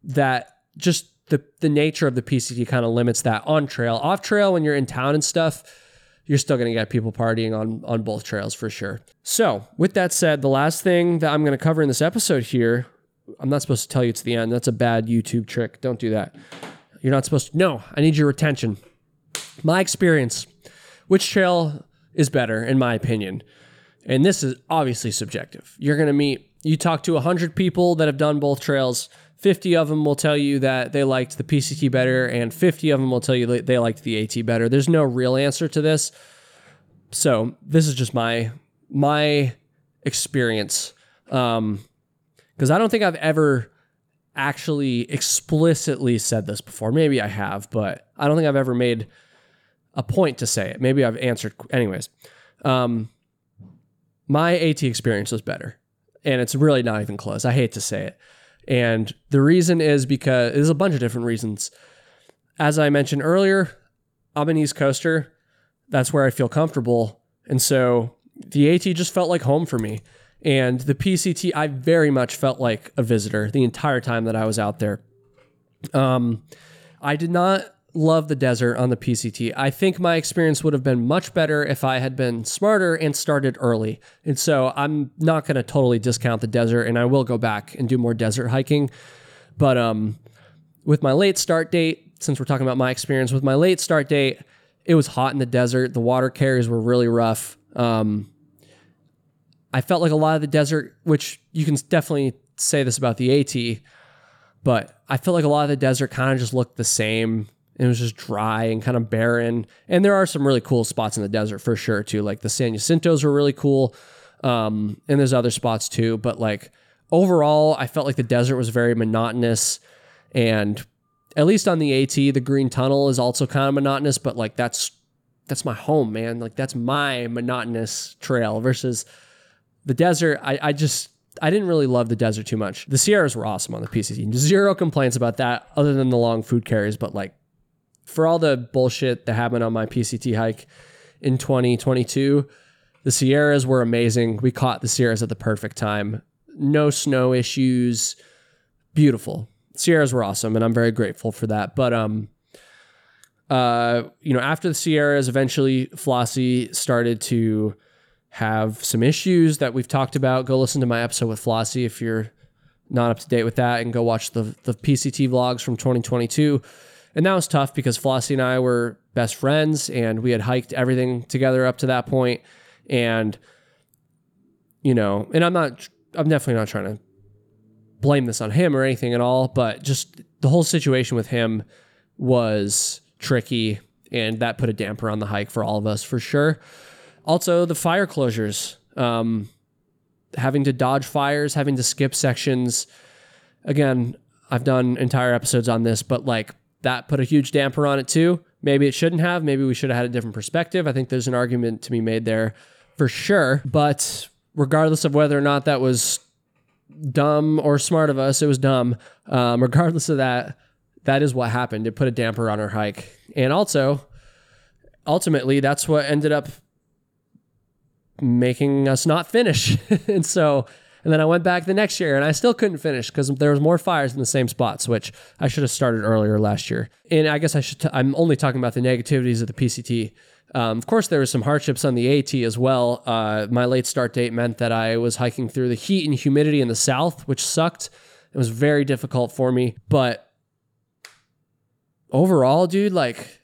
that just the the nature of the PCT kind of limits that on trail. Off trail when you're in town and stuff, you're still going to get people partying on on both trails for sure. So, with that said, the last thing that I'm going to cover in this episode here, I'm not supposed to tell you it's the end. That's a bad YouTube trick. Don't do that. You're not supposed to. No, I need your attention. My experience. Which trail is better in my opinion? And this is obviously subjective. You're going to meet you talk to a 100 people that have done both trails 50 of them will tell you that they liked the PCT better, and 50 of them will tell you that they liked the AT better. There's no real answer to this. So this is just my my experience. Um, because I don't think I've ever actually explicitly said this before. Maybe I have, but I don't think I've ever made a point to say it. Maybe I've answered anyways. Um, my AT experience was better, and it's really not even close. I hate to say it. And the reason is because there's a bunch of different reasons. As I mentioned earlier, I'm an East Coaster. That's where I feel comfortable. And so the AT just felt like home for me. And the PCT, I very much felt like a visitor the entire time that I was out there. Um, I did not love the desert on the PCT. I think my experience would have been much better if I had been smarter and started early. And so I'm not going to totally discount the desert and I will go back and do more desert hiking. But um, with my late start date, since we're talking about my experience with my late start date, it was hot in the desert. The water carries were really rough. Um, I felt like a lot of the desert, which you can definitely say this about the AT, but I felt like a lot of the desert kind of just looked the same it was just dry and kind of barren. And there are some really cool spots in the desert for sure too. Like the San Jacintos were really cool. Um, and there's other spots too. But like overall, I felt like the desert was very monotonous. And at least on the AT, the Green Tunnel is also kind of monotonous. But like that's that's my home, man. Like that's my monotonous trail versus the desert. I, I just I didn't really love the desert too much. The Sierras were awesome on the PCT. Zero complaints about that, other than the long food carries. But like for all the bullshit that happened on my PCT hike in 2022, the Sierras were amazing. We caught the Sierras at the perfect time. No snow issues. Beautiful. Sierras were awesome, and I'm very grateful for that. But um, uh, you know, after the Sierras, eventually Flossie started to have some issues that we've talked about. Go listen to my episode with Flossie if you're not up to date with that, and go watch the the PCT vlogs from 2022. And that was tough because Flossie and I were best friends, and we had hiked everything together up to that point. And you know, and I'm not, I'm definitely not trying to blame this on him or anything at all, but just the whole situation with him was tricky, and that put a damper on the hike for all of us for sure. Also, the fire closures, um, having to dodge fires, having to skip sections. Again, I've done entire episodes on this, but like that put a huge damper on it too. Maybe it shouldn't have. Maybe we should have had a different perspective. I think there's an argument to be made there for sure. But regardless of whether or not that was dumb or smart of us, it was dumb. Um, regardless of that, that is what happened. It put a damper on our hike. And also, ultimately, that's what ended up making us not finish. and so, and then I went back the next year and I still couldn't finish because there was more fires in the same spots, which I should have started earlier last year. And I guess I should, i t- I'm only talking about the negativities of the PCT. Um, of course, there were some hardships on the AT as well. Uh, my late start date meant that I was hiking through the heat and humidity in the south, which sucked. It was very difficult for me. But overall, dude, like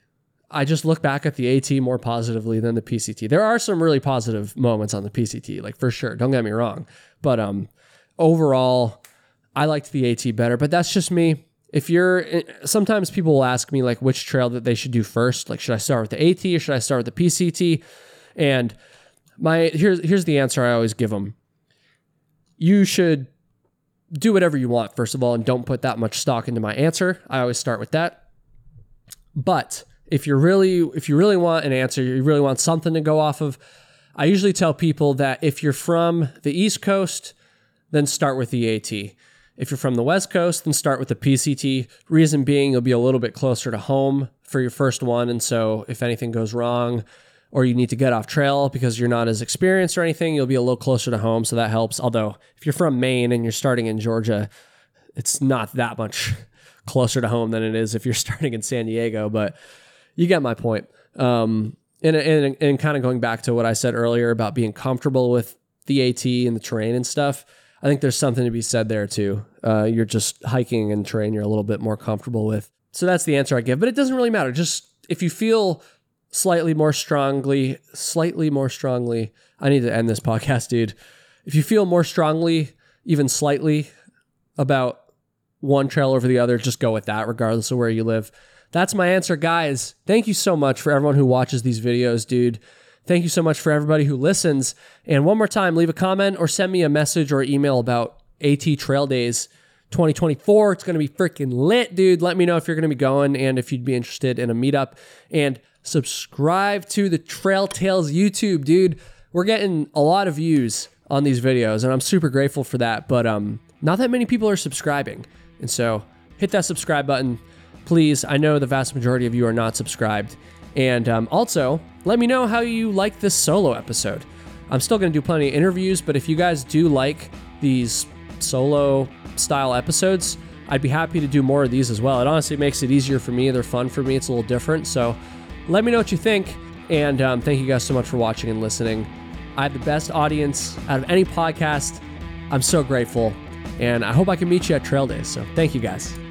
I just look back at the AT more positively than the PCT. There are some really positive moments on the PCT, like for sure. Don't get me wrong, but um, overall, I liked the AT better. But that's just me. If you're, eh, sometimes people will ask me like which trail that they should do first. Like, should I start with the AT or should I start with the PCT? And my here's here's the answer I always give them. You should do whatever you want first of all, and don't put that much stock into my answer. I always start with that. But if you're really if you really want an answer, you really want something to go off of, I usually tell people that if you're from the East Coast, then start with the AT. If you're from the West Coast, then start with the PCT. Reason being, you'll be a little bit closer to home for your first one. And so if anything goes wrong or you need to get off trail because you're not as experienced or anything, you'll be a little closer to home. So that helps. Although if you're from Maine and you're starting in Georgia, it's not that much closer to home than it is if you're starting in San Diego. But you get my point. Um, and, and, and kind of going back to what I said earlier about being comfortable with the AT and the terrain and stuff, I think there's something to be said there too. Uh, you're just hiking and terrain you're a little bit more comfortable with. So that's the answer I give, but it doesn't really matter. Just if you feel slightly more strongly, slightly more strongly, I need to end this podcast, dude. If you feel more strongly, even slightly, about one trail over the other, just go with that, regardless of where you live. That's my answer, guys. Thank you so much for everyone who watches these videos, dude. Thank you so much for everybody who listens. And one more time, leave a comment or send me a message or email about AT Trail Days 2024. It's going to be freaking lit, dude. Let me know if you're going to be going and if you'd be interested in a meetup. And subscribe to the Trail Tales YouTube, dude. We're getting a lot of views on these videos, and I'm super grateful for that. But um, not that many people are subscribing. And so hit that subscribe button please, I know the vast majority of you are not subscribed. And um, also, let me know how you like this solo episode. I'm still going to do plenty of interviews, but if you guys do like these solo style episodes, I'd be happy to do more of these as well. It honestly makes it easier for me. They're fun for me. It's a little different. So let me know what you think. And um, thank you guys so much for watching and listening. I have the best audience out of any podcast. I'm so grateful. And I hope I can meet you at Trail Days. So thank you guys.